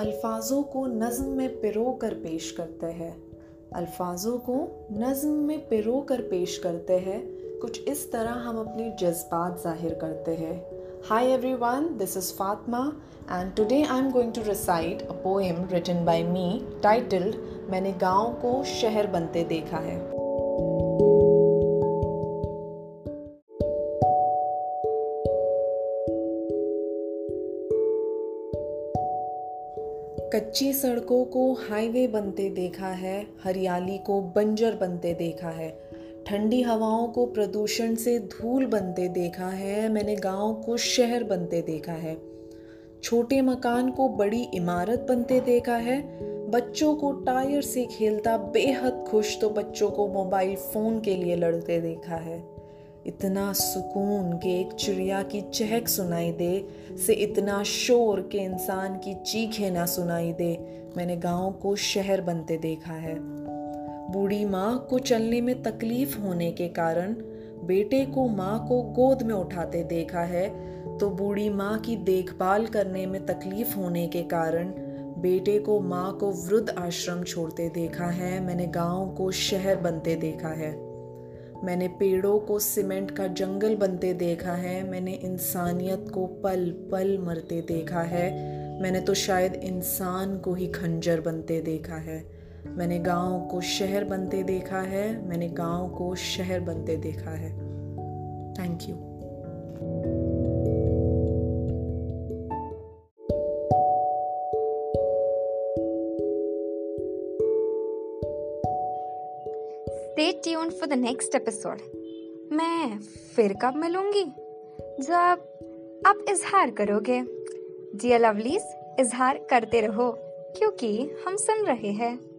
अल्फाजों को नज़म में पिरो कर पेश करते हैं। अल्फाजों को नज़म में पिरो कर पेश करते हैं। कुछ इस तरह हम अपने जज्बात ज़ाहिर करते हैं। Hi everyone this is Fatma and today I am going to recite a poem written by me titled मैंने गाँव को शहर बनते देखा है. कच्ची सड़कों को हाईवे बनते देखा है, हरियाली को बंजर बनते देखा है। ठंडी हवाओं को प्रदूषण से धूल बनते देखा है, मैंने गाँव को शहर बनते देखा है। छोटे मकान को बड़ी इमारत बनते देखा है, बच्चों को टायर से खेलता बेहद खुश तो बच्चों को मोबाइल फ़ोन के लिए लड़ते देखा है। इतना सुकून के एक चिड़िया की चहक सुनाई दे, से इतना शोर के इंसान की चीखें ना सुनाई दे, मैंने गाँव को शहर बनते देखा है। बूढ़ी माँ को चलने में तकलीफ़ होने के कारण बेटे को माँ को गोद में उठाते देखा है तो बूढ़ी माँ की देखभाल करने में तकलीफ़ होने के कारण बेटे को माँ को वृद्ध आश्रम छोड़ते देखा है, मैंने गाँव को शहर बनते देखा है। मैंने पेड़ों को सीमेंट का जंगल बनते देखा है, मैंने इंसानियत को पल पल मरते देखा है, मैंने तो शायद इंसान को ही खंजर बनते देखा है। मैंने गाँव को शहर बनते देखा है, मैंने गाँव को शहर बनते देखा है। Thank you Stay tune for the next episode मैं फिर कब मिलूँगी? जब आप इजहार करोगे। जिया लवलीज इजहार करते रहो, क्योंकि हम सुन रहे हैं।